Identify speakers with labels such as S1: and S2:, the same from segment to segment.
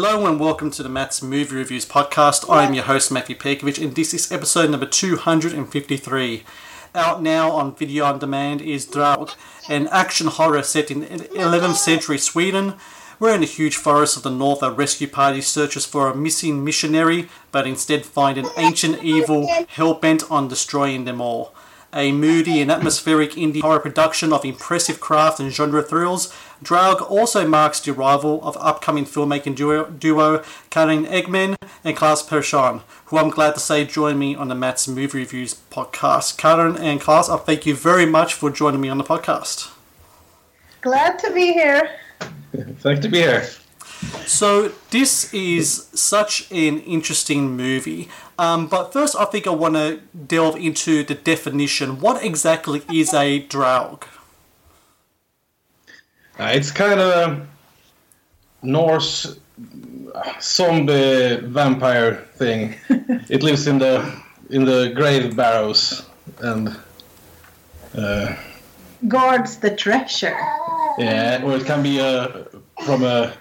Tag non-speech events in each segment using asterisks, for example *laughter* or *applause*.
S1: Hello and welcome to the Matt's Movie Reviews podcast. I am your host Matthew Pekovic and this is episode number 253. Out now on video on demand is Draug, an action horror set in 11th century Sweden. We're in a huge forest of the north. A rescue party searches for a missing missionary, but instead find an ancient evil hell bent on destroying them all. A moody and atmospheric indie horror production of impressive craft and genre thrills, Draug also marks the arrival of upcoming filmmaking duo, duo Karin Engman and Klas Persson, who I'm glad to say join me on the Matt's Movie Reviews podcast. Karin and Klas, I thank you very much for joining me on the podcast.
S2: Glad to be here. *laughs*
S3: Thanks to be here.
S1: So this is such an interesting movie. Um, but first, I think I want to delve into the definition. What exactly is a Draug?
S3: Uh, it's kind of a Norse zombie vampire thing. *laughs* it lives in the in the grave barrows and uh,
S2: guards the treasure.
S3: Yeah, or it can be a from a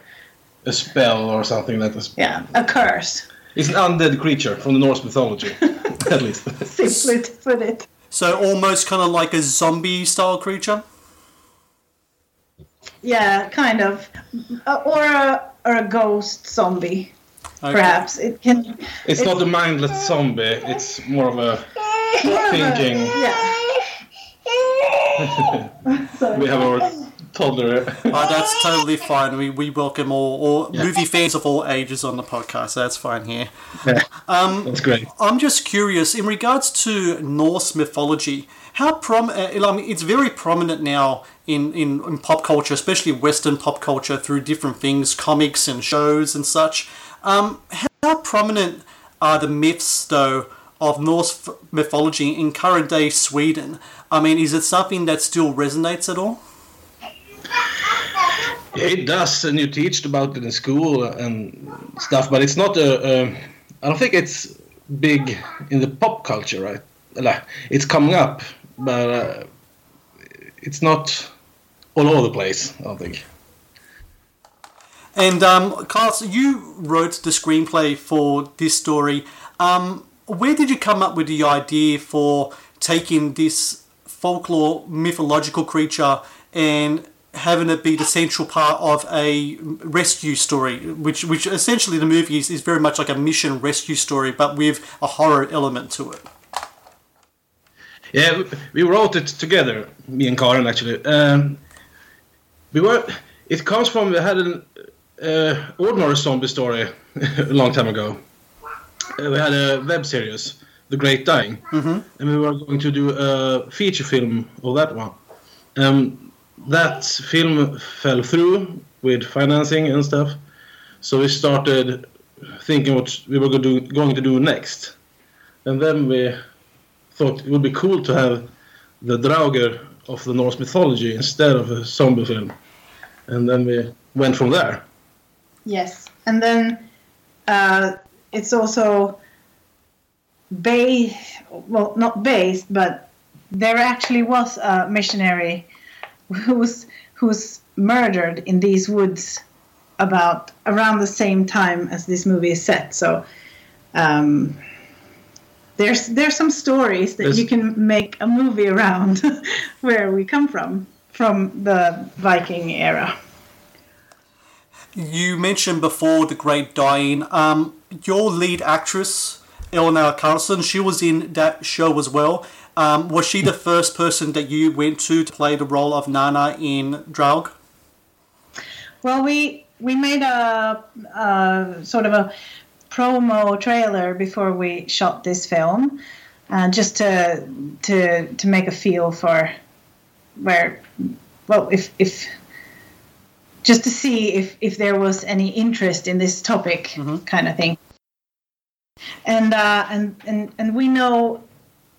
S3: a spell or something like that.
S2: Yeah, a curse.
S3: It's an undead creature from the Norse mythology, *laughs* at least.
S2: Simply to put it.
S1: So almost kind of like a zombie style creature.
S2: Yeah, kind of, uh, or a or a ghost zombie. Okay. Perhaps it can.
S3: It's, not a mindless zombie. It's more of a *laughs* thinking.
S2: yeah. *laughs*
S3: we have our toddler.
S1: oh, *laughs* that's totally fine. We, we welcome all, all yeah. movie fans of all ages on the podcast. So that's fine here.
S3: Yeah, um, that's great.
S1: I'm just curious in regards to Norse mythology. How prom? Uh, I mean, it's very prominent now in, in, in pop culture, especially Western pop culture, through different things, comics and shows and such. Um, how prominent are the myths, though, of Norse mythology in current day Sweden? I mean, is it something that still resonates at all?
S3: It does, and you teach about it in school and stuff, but it's not a. a I don't think it's big in the pop culture, right? It's coming up, but uh, it's not all over the place. I don't think.
S1: And um, Carlos, you wrote the screenplay for this story. Um, where did you come up with the idea for taking this folklore mythological creature and having it be the central part of a rescue story, which which essentially the movie is, is very much like a mission rescue story, but with a horror element to it.
S3: Yeah, we wrote it together, me and Karin actually. Um, we were. It comes from we had an uh, ordinary zombie story *laughs* a long time ago. Uh, we had a web series, The Great Dying,
S1: mm-hmm.
S3: and we were going to do a feature film of that one. Um, that film fell through with financing and stuff. So we started thinking what we were going to do, next. And then we thought it would be cool to have the Draugr of the Norse mythology instead of a zombie film. And then we went from there.
S2: Yes. And then uh, it's also based, well, not based, but there actually was a missionary who's who's murdered in these woods about around the same time as this movie is set. So um, there's there's some stories that there's, you can make a movie around *laughs* where we come from from the Viking era.
S1: You mentioned before the Great Dying. Um, your lead actress, Eleanor Carlson, she was in that show as well. Um, was she the first person that you went to to play the role of Nana in Draug?
S2: Well, we we made a, a sort of a promo trailer before we shot this film, uh, just to to to make a feel for where, well, if if just to see if if there was any interest in this topic, mm-hmm. kind of thing. And uh, and and and we know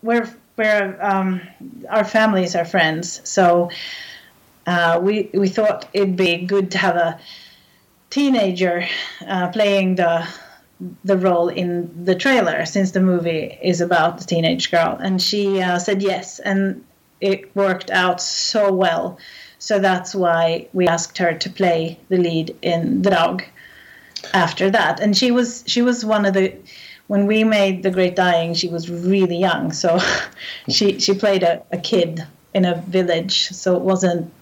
S2: we're we're um, our families are friends, so uh, we we thought it'd be good to have a teenager uh, playing the the role in the trailer since the movie is about the teenage girl. And she uh, said yes and it worked out so well. So that's why we asked her to play the lead in the Draug after that. And she was she was one of the when we made The Great Dying, she was really young, so *laughs* she she played a, a kid in a village, so it wasn't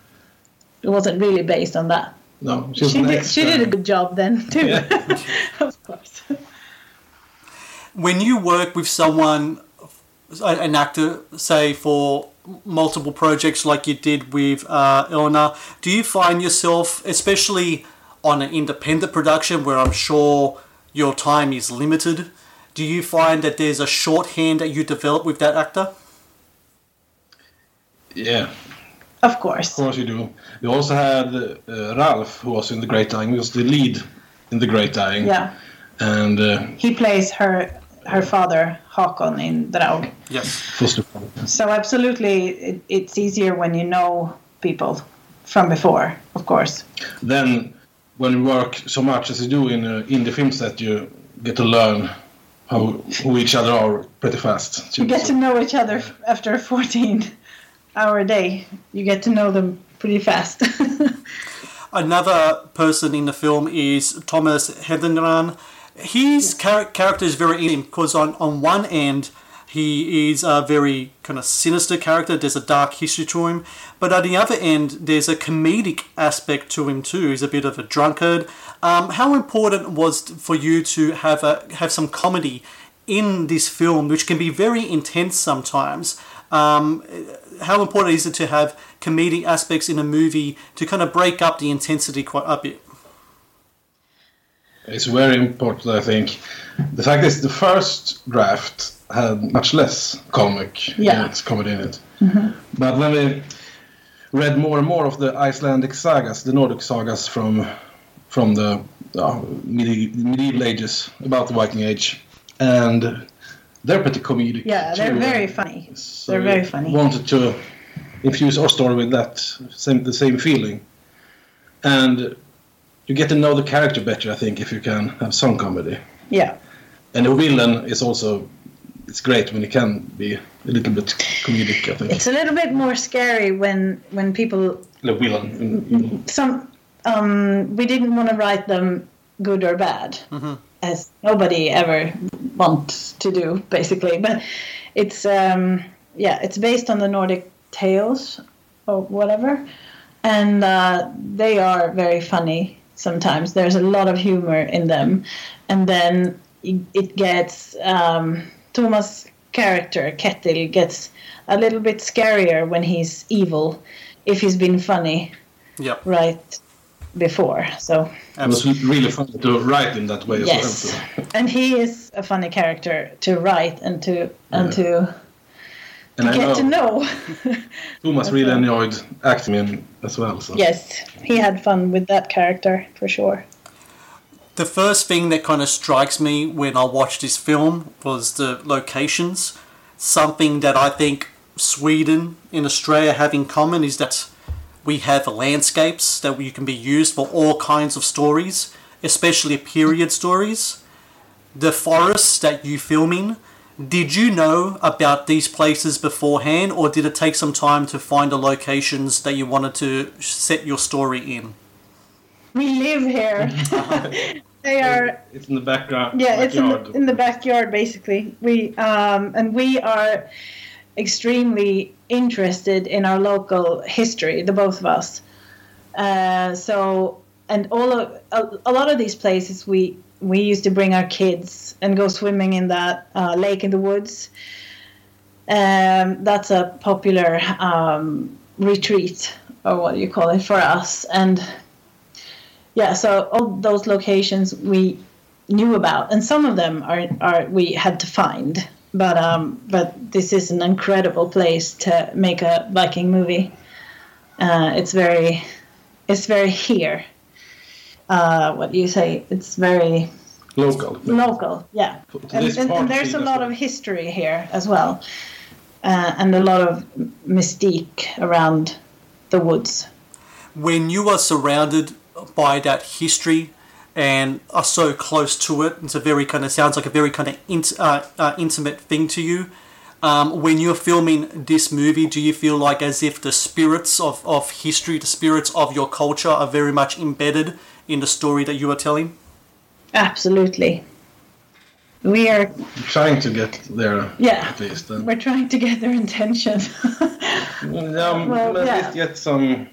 S2: it wasn't really based on that.
S3: No, she, was
S2: She did, she did a good job then too,
S3: Yeah. *laughs*
S2: of course.
S1: when you work with someone, an actor, say for multiple projects like you did with uh, Elna, do you find yourself, especially on an independent production where I'm sure your time is limited, do you find that there's a shorthand that you develop with that actor?
S3: Yeah,
S2: Of course.
S3: of course you do. You also had uh, Ralph, who was in The Great Dying. He was the lead in The Great Dying.
S2: Yeah.
S3: And uh,
S2: He plays her her father Hakon in Draug.
S1: Yes.
S3: foster father.
S2: So absolutely, it, it's easier when you know people from before, of course.
S3: Then, when you work so much as you do in uh, indie film set, you get to learn how who each other are pretty fast.
S2: You get to know each other after a 14 hour day. You get to know them pretty fast. *laughs*
S1: Another person in the film is Thomas Hedengran. His char- character is very interesting because on, on one end, he is a very kind of sinister character. There's a dark history to him. But on the other end, there's a comedic aspect to him too. He's a bit of a drunkard. Um, how important was for you to have a have some comedy in this film, which can be very intense sometimes? Um, how important is it to have comedic aspects in a movie to kind of break up the intensity quite a bit?
S3: It's very important, I think. The fact is, the first draft had much less comic
S2: Yeah.
S3: in it, comedy in it. But when we read more and more of the Icelandic sagas, the Nordic sagas from from the uh, medieval ages about the Viking Age, and they're pretty comedic.
S2: yeah, they're
S3: too.
S2: very funny.
S3: So
S2: they're very funny.
S3: Wanted to infuse our story with that same the same feeling, and you get to know the character better. I think if you can have some comedy,
S2: Yeah.
S3: and the villain is also it's great when he can be a little bit comedic. I think
S2: It's a little bit more scary when when people
S3: the villain. in-
S2: some um, we didn't want to write them good or bad, as nobody ever wants to do, basically. But it's um, yeah, it's based on the Nordic tales or whatever, and uh, they are very funny. Sometimes there's a lot of humor in them, and then it it gets um, Thomas' character Ketil gets a little bit scarier when he's evil, if he's been funny
S1: Yep.
S2: right before. So
S3: It was really fun to write in that way as
S2: yes,
S3: well. So.
S2: and he is a funny character to write and to and to,
S3: And I
S2: get to
S3: know
S2: know. *laughs*
S3: Thomas really *laughs* enjoyed acting in as well. So.
S2: yes, he had fun with that character for sure.
S1: The first thing that kind of strikes me when I watched this film was the locations. Something that I think Sweden and Australia have in common is that we have landscapes that you can be used for all kinds of stories, especially period stories. The forests that you film in, did you know about these places beforehand, or did it take some time to find the locations that you wanted to set your story in?
S2: We live here. *laughs* they are
S3: It's in the background.
S2: yeah, it's in the, in the backyard basically. We um, and we are extremely interested in our local history, the both of us. Uh, so and all of a, a lot of these places we we used to bring our kids and go swimming in that uh, lake in the woods. Um, that's a popular um, retreat or what do you call it for us and yeah so all those locations we knew about and some of them are, are we had to find. But um but this is an incredible place to make a viking movie. Uh, it's very it's very here. Uh, what do you say? It's very
S3: local.
S2: local yeah. And, and, and there's a lot of history here as well. Uh, and a lot of mystique around the woods.
S1: When you are surrounded by that history and are so close to it, it's a very kind of sounds like a very kind of int, uh, uh, intimate thing to you. Um, when you're filming this movie, do you feel like as if the spirits of, of history, the spirits of your culture, are very much embedded in the story that you are telling?
S2: absolutely. We are,
S3: Trying to get there
S2: yeah,
S3: at least.
S2: We're trying to get their intention. *laughs*
S3: um,
S2: Well,
S3: at
S2: yeah.
S3: least get some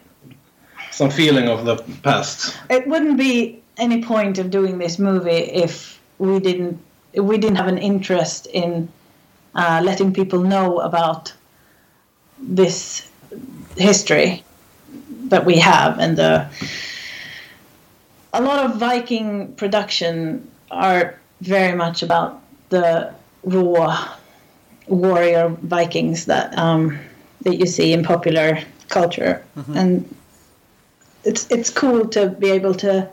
S3: some feeling of the past.
S2: it wouldn't be any point of doing this movie if we didn't if we didn't have an interest in uh, letting people know about this history that we have and the a lot of Viking production are very much about the raw warrior Vikings that um, that you see in popular culture, and it's it's cool to be able to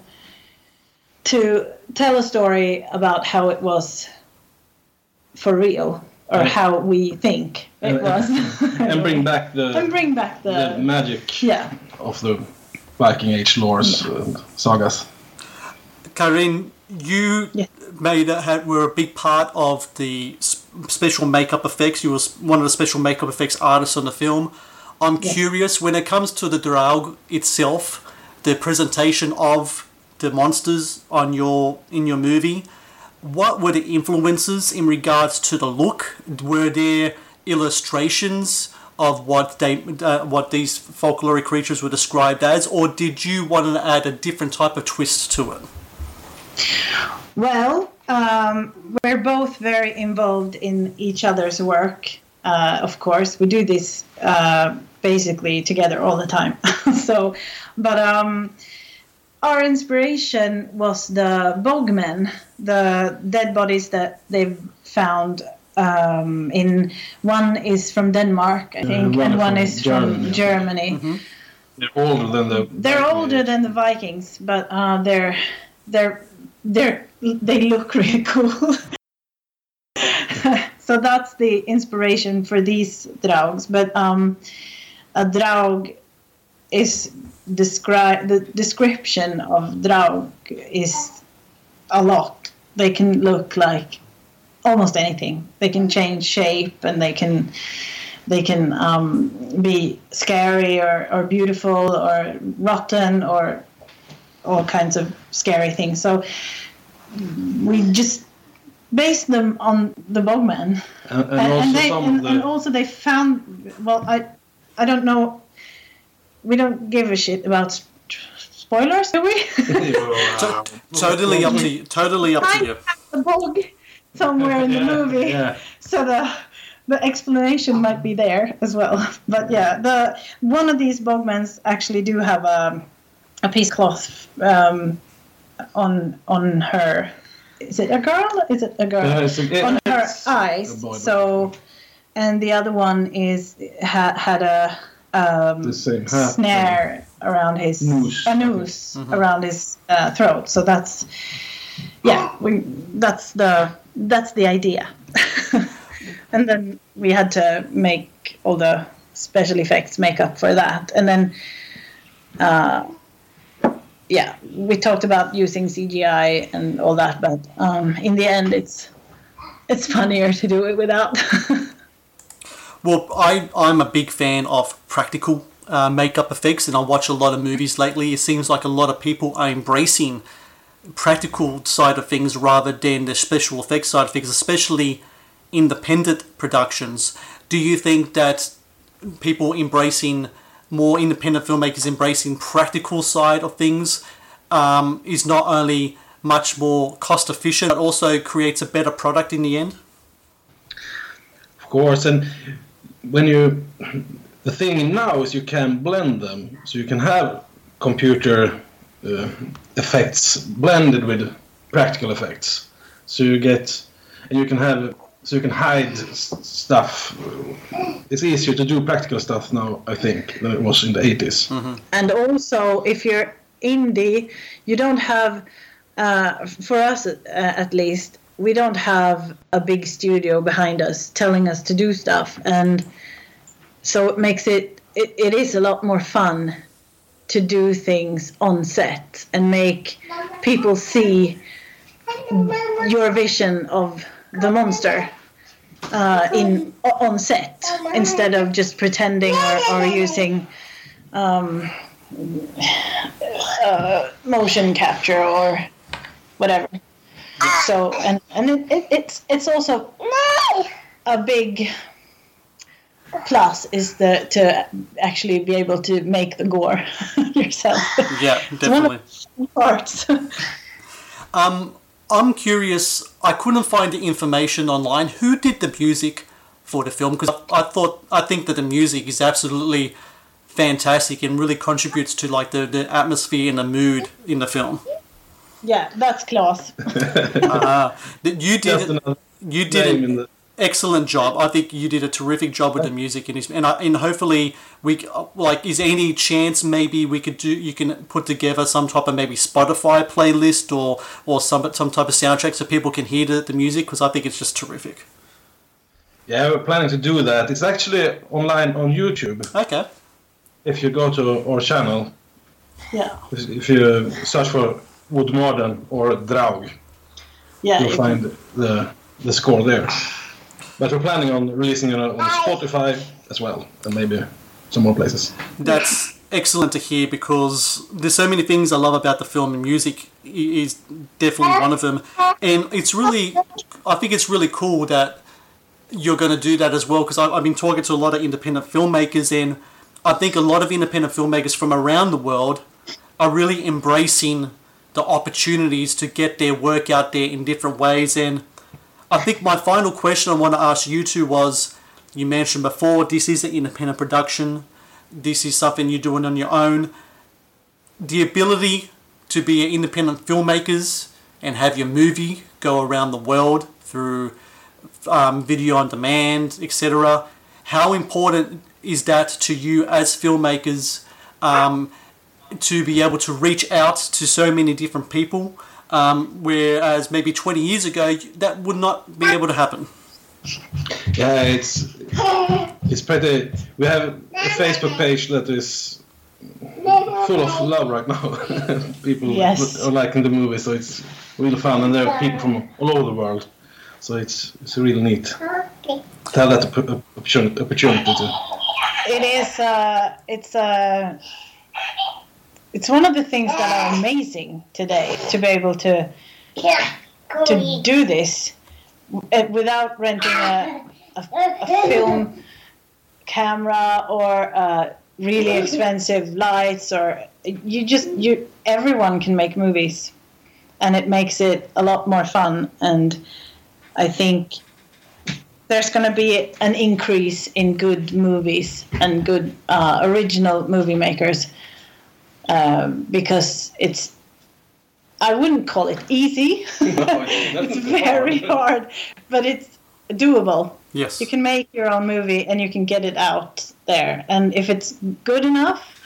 S2: to tell a story about how it was for real or
S3: Yeah.
S2: how we think it
S3: And-
S2: was,
S3: and bring back the, *laughs*
S2: and bring back the,
S3: the magic
S2: yeah
S3: of the Viking Age lores and sagas.
S1: Karin, you
S2: Yeah.
S1: made a, were a big part of the special makeup effects. You were one of the special makeup effects artists on the film. I'm
S2: Yeah.
S1: curious when it comes to the Draug itself, the presentation of the monsters on your in your movie. What were the influences in regards to the look? Were there illustrations of what they uh, what these folkloric creatures were described as, or did you want to add a different type of twist to it?
S2: Well, um, we're both very involved in each other's work. Uh, of course, we do this uh, basically together all the time. *laughs* so, but um, our inspiration was the bogmen, the dead bodies that they've found. Um, in one is from Denmark, I think,
S3: one
S2: and one
S3: from
S2: is from
S3: Germany.
S2: Germany.
S3: They're older than the.
S2: They're
S3: Viking
S2: older than the Vikings, but uh, they're they're they're they look *laughs* really cool. *laughs* so that's the inspiration for these draugs. But um, a draug is describe the description of draug is a lot. They can look like almost anything. They can change shape and they can they can um, be scary or, or beautiful or rotten or all kinds of scary things. So we just based them on the Bogman,
S3: And, and,
S2: and,
S3: also
S2: they
S3: the.
S2: and also they found. Well, I I don't know. We don't give a shit about spoilers, do we? *laughs*
S1: To- totally up to you. Totally up to you.
S2: have the bog somewhere in the *laughs*
S3: Yeah,
S2: movie.
S3: Yeah.
S2: so the the explanation might be there as well. *laughs* But yeah, the one of these bogmans actually do have a a piece of cloth um, on on her. Is it a girl? Is it a girl?
S3: Yeah, it's a-
S2: on her
S3: it's a
S2: eyes.
S3: boy, but-
S2: So, and the other one is ha, had a um,
S3: The same hat.
S2: snare around his
S3: Noose.
S2: a noose around his uh, throat. So that's yeah, we that's the that's the idea. *laughs* and then we had to make all the special effects make up for that, and then. Uh, yeah, we talked about using CGI and all that, but um, in the end, it's it's funnier to do it without. *laughs*
S1: Well, I, I'm a big fan of practical uh, makeup effects, and I watch a lot of movies lately. It seems like a lot of people are embracing practical side of things rather than the special effects side of things, especially independent productions. Do you think that people embracing more independent filmmakers embracing practical side of things um, is not only much more cost efficient, but also creates a better product in the end?
S3: Of course, and when you the thing now is you can blend them, so you can have computer uh, effects blended with practical effects. So you get and you can have so you can hide s- stuff. It's easier to do practical stuff now, I think, than it was in the 80s.
S2: and also, if you're indie, you don't have, uh, for us uh, at least, we don't have a big studio behind us telling us to do stuff, and so it makes it it, it is a lot more fun to do things on set and make people see your vision of the monster uh, in on set instead of just pretending or, or using um, uh, motion capture or whatever. So and and it, it, it's it's also a big plus is the to actually be able to make the gore *laughs* yourself.
S1: Yeah, definitely.
S2: Parts.
S1: Um, I'm curious. I couldn't find the information online. Who did the music for the film? Because I, I thought I think that the music is absolutely fantastic and really contributes to like the, the atmosphere and the mood in the film.
S2: Yeah, that's Klas. *laughs*
S1: Uh, you did
S3: another
S1: you did an
S3: the
S1: excellent job. I think you did a terrific job with the music in his and I, and hopefully we like is any chance maybe we could do you can put together some type of maybe Spotify playlist or or some some type of soundtrack so people can hear the, the music because I think it's just terrific.
S3: Yeah, we're planning to do that. It's actually online on YouTube.
S1: Okay.
S3: If you go to our channel,
S2: Yeah,
S3: if you search for Wood Modern or Draug,
S2: yeah.
S3: you'll
S2: it-
S3: find the the score there. But we're planning on releasing it on Spotify as well, and maybe some more places.
S1: That's excellent to hear because there's so many things I love about the film and music is definitely one of them. And it's really, I think it's really cool that you're going to do that as well because I've been talking to a lot of independent filmmakers and I think a lot of independent filmmakers from around the world are really embracing the opportunities to get their work out there in different ways and I think my final question I want to ask you two was you mentioned before this is an independent production this is something you're doing on your own. The ability to be independent filmmakers and have your movie go around the world through um, video on demand, etc. How important is that to you as filmmakers um, to be able to reach out to so many different people? Um, whereas maybe 20 years ago, that would not be able to happen.
S3: Yeah, it's it's pretty. We have a Facebook page that is full of love right now. *laughs* people
S2: Yes.
S3: are liking the movie, so it's really fun, and there are people from all over the world. So it's it's really neat to have that opportunity, opportunity to.
S2: it is uh, it's uh, it's one of the things that are amazing today to be able to to do this uh, without renting a, a, a film camera or uh, really expensive lights or you just you everyone can make movies. And it makes it a lot more fun. And i think there's going to be an increase in good movies and good uh, original movie makers um, because it's I wouldn't call it easy. *laughs* *laughs* it's very hard, but it's doable.
S1: Yes.
S2: You can make your own movie and you can get it out there. And if it's good enough,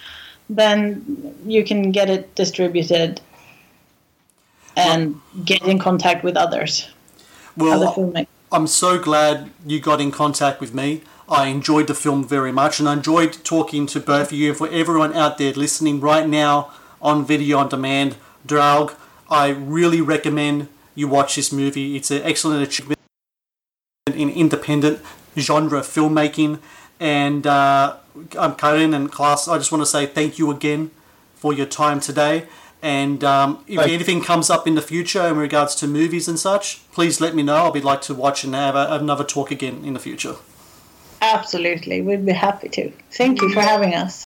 S2: then you can get it distributed and get in contact with others,
S1: Well,
S2: filmmakers.
S1: I'm so glad you got in contact with me. I enjoyed the film very much and I enjoyed talking to both of you. And for everyone out there listening right now on video on demand, Draug, I really recommend you watch this movie. It's an excellent achievement in independent genre filmmaking. And uh, I'm Karin and Klas. I just want to say thank you again for your time today. And um, if anything comes up in the future in regards to movies and such, please let me know. I'd be like to watch and have a, another talk again in the future.
S2: Absolutely, we'd be happy to. Thank you for having us.